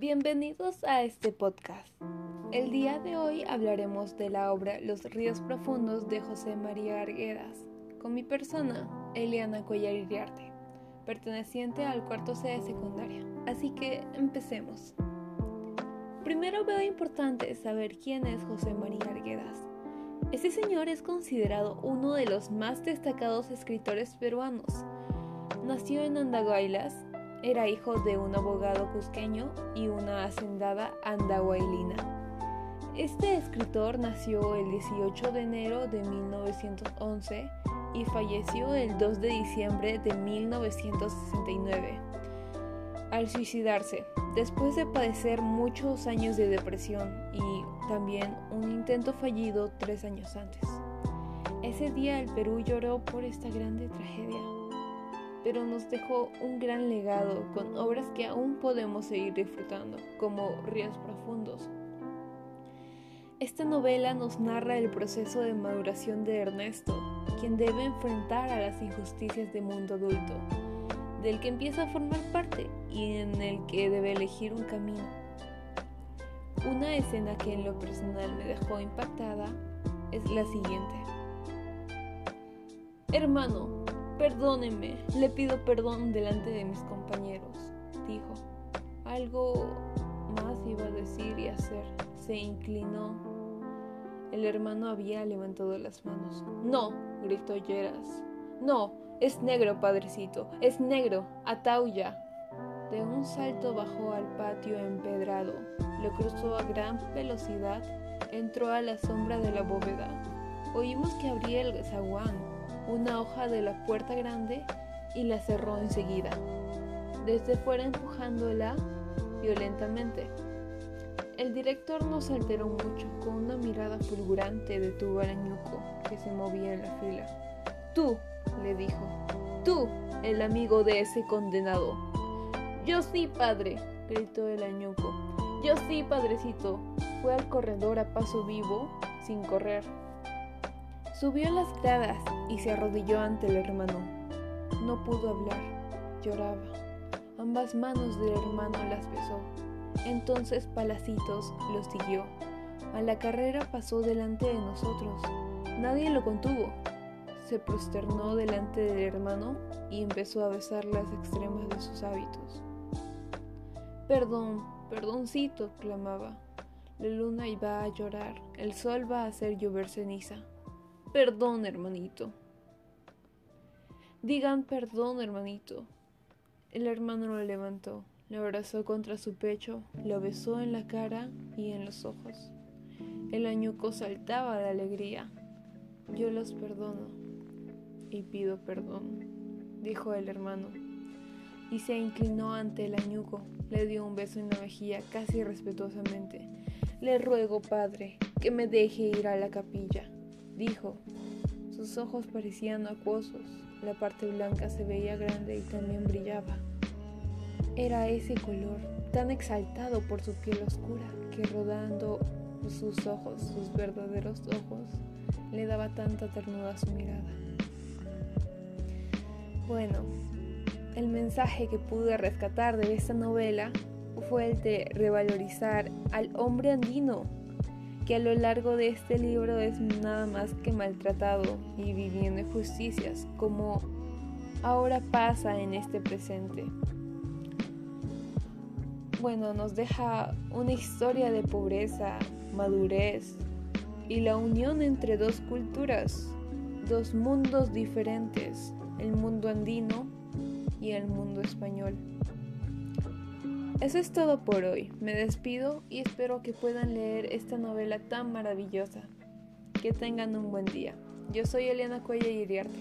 Bienvenidos a este podcast. El día de hoy hablaremos de la obra Los ríos profundos de José María Arguedas, con mi persona, Eliana Cuellar Iriarte, perteneciente al cuarto C de secundaria. Así que empecemos. Primero veo importante saber quién es José María Arguedas. Este señor es considerado uno de los más destacados escritores peruanos. Nació en Andahuaylas, era hijo de un abogado cusqueño y una hacendada andahuaylina. Este escritor nació el 18 de enero de 1911 y falleció el 2 de diciembre de 1969 al suicidarse, después de padecer muchos años de depresión y también un intento fallido tres años antes. Ese día el Perú lloró por esta grande tragedia pero nos dejó un gran legado con obras que aún podemos seguir disfrutando, como Ríos Profundos. Esta novela nos narra el proceso de maduración de Ernesto, quien debe enfrentar a las injusticias del mundo adulto, del que empieza a formar parte y en el que debe elegir un camino. Una escena que en lo personal me dejó impactada es la siguiente. Hermano, Perdóneme, le pido perdón delante de mis compañeros, dijo. Algo más iba a decir y hacer. Se inclinó. El hermano había levantado las manos. No, gritó Yeras. No, es negro, padrecito, es negro, atauya. De un salto bajó al patio empedrado, lo cruzó a gran velocidad, entró a la sombra de la bóveda. Oímos que abría el zaguán una hoja de la puerta grande y la cerró enseguida, desde fuera empujándola violentamente. El director no se alteró mucho, con una mirada fulgurante detuvo al añuco que se movía en la fila. Tú, le dijo, tú, el amigo de ese condenado. Yo sí, padre, gritó el añuco. Yo sí, padrecito. Fue al corredor a paso vivo, sin correr. Subió las gradas y se arrodilló ante el hermano. No pudo hablar, lloraba. Ambas manos del hermano las besó. Entonces Palacitos lo siguió. A la carrera pasó delante de nosotros. Nadie lo contuvo. Se prosternó delante del hermano y empezó a besar las extremas de sus hábitos. Perdón, perdoncito, clamaba. La luna iba a llorar, el sol va a hacer llover ceniza. Perdón, hermanito. Digan perdón, hermanito. El hermano lo levantó, lo abrazó contra su pecho, lo besó en la cara y en los ojos. El añuco saltaba de alegría. Yo los perdono y pido perdón, dijo el hermano. Y se inclinó ante el añuco, le dio un beso en la mejilla casi respetuosamente. Le ruego, padre, que me deje ir a la capilla dijo. Sus ojos parecían acuosos, la parte blanca se veía grande y también brillaba. Era ese color, tan exaltado por su piel oscura, que rodando sus ojos, sus verdaderos ojos, le daba tanta ternura a su mirada. Bueno, el mensaje que pude rescatar de esta novela fue el de revalorizar al hombre andino que a lo largo de este libro es nada más que maltratado y viviendo injusticias, como ahora pasa en este presente. Bueno, nos deja una historia de pobreza, madurez y la unión entre dos culturas, dos mundos diferentes, el mundo andino y el mundo español. Eso es todo por hoy. Me despido y espero que puedan leer esta novela tan maravillosa. Que tengan un buen día. Yo soy Eliana Cuella Iriarte.